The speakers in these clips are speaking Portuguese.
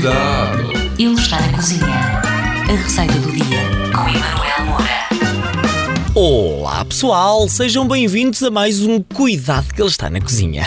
Cuidado! Ele está na cozinha. A receita do dia com Emanuel Moura. Olá pessoal, sejam bem-vindos a mais um Cuidado que ele está na cozinha.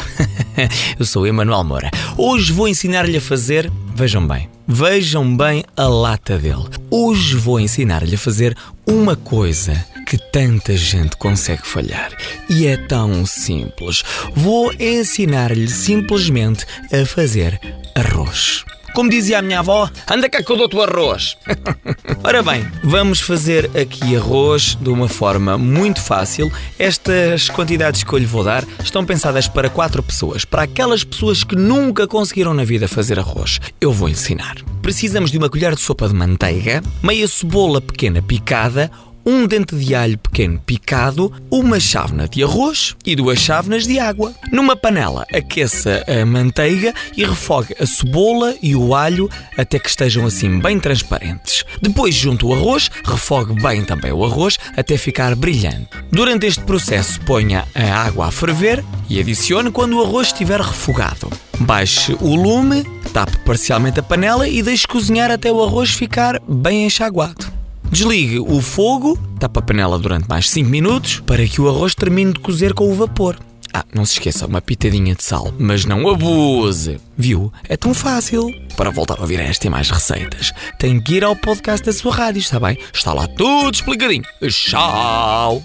Eu sou Emanuel Moura. Hoje vou ensinar-lhe a fazer, vejam bem, vejam bem a lata dele. Hoje vou ensinar-lhe a fazer uma coisa que tanta gente consegue falhar. E é tão simples. Vou ensinar-lhe simplesmente a fazer arroz. Como dizia a minha avó, anda cá que eu dou-te arroz. Ora bem, vamos fazer aqui arroz de uma forma muito fácil. Estas quantidades que eu lhe vou dar estão pensadas para quatro pessoas. Para aquelas pessoas que nunca conseguiram na vida fazer arroz, eu vou ensinar. Precisamos de uma colher de sopa de manteiga, meia cebola pequena picada, um dente de alho pequeno picado, uma chávena de arroz e duas chávenas de água. Numa panela, aqueça a manteiga e refogue a cebola e o alho até que estejam assim bem transparentes. Depois junte o arroz, refogue bem também o arroz até ficar brilhante. Durante este processo, ponha a água a ferver e adicione quando o arroz estiver refogado. Baixe o lume, tape parcialmente a panela e deixe cozinhar até o arroz ficar bem enxaguado. Desligue o fogo, tapa a panela durante mais 5 minutos para que o arroz termine de cozer com o vapor. Ah, não se esqueça, uma pitadinha de sal, mas não abuse. Viu? É tão fácil. Para voltar a ouvir esta e mais receitas, tem que ir ao podcast da sua rádio, está bem? Está lá tudo explicadinho. Tchau!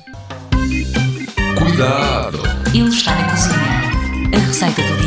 Cuidado! Ele está na cozinha. A receita do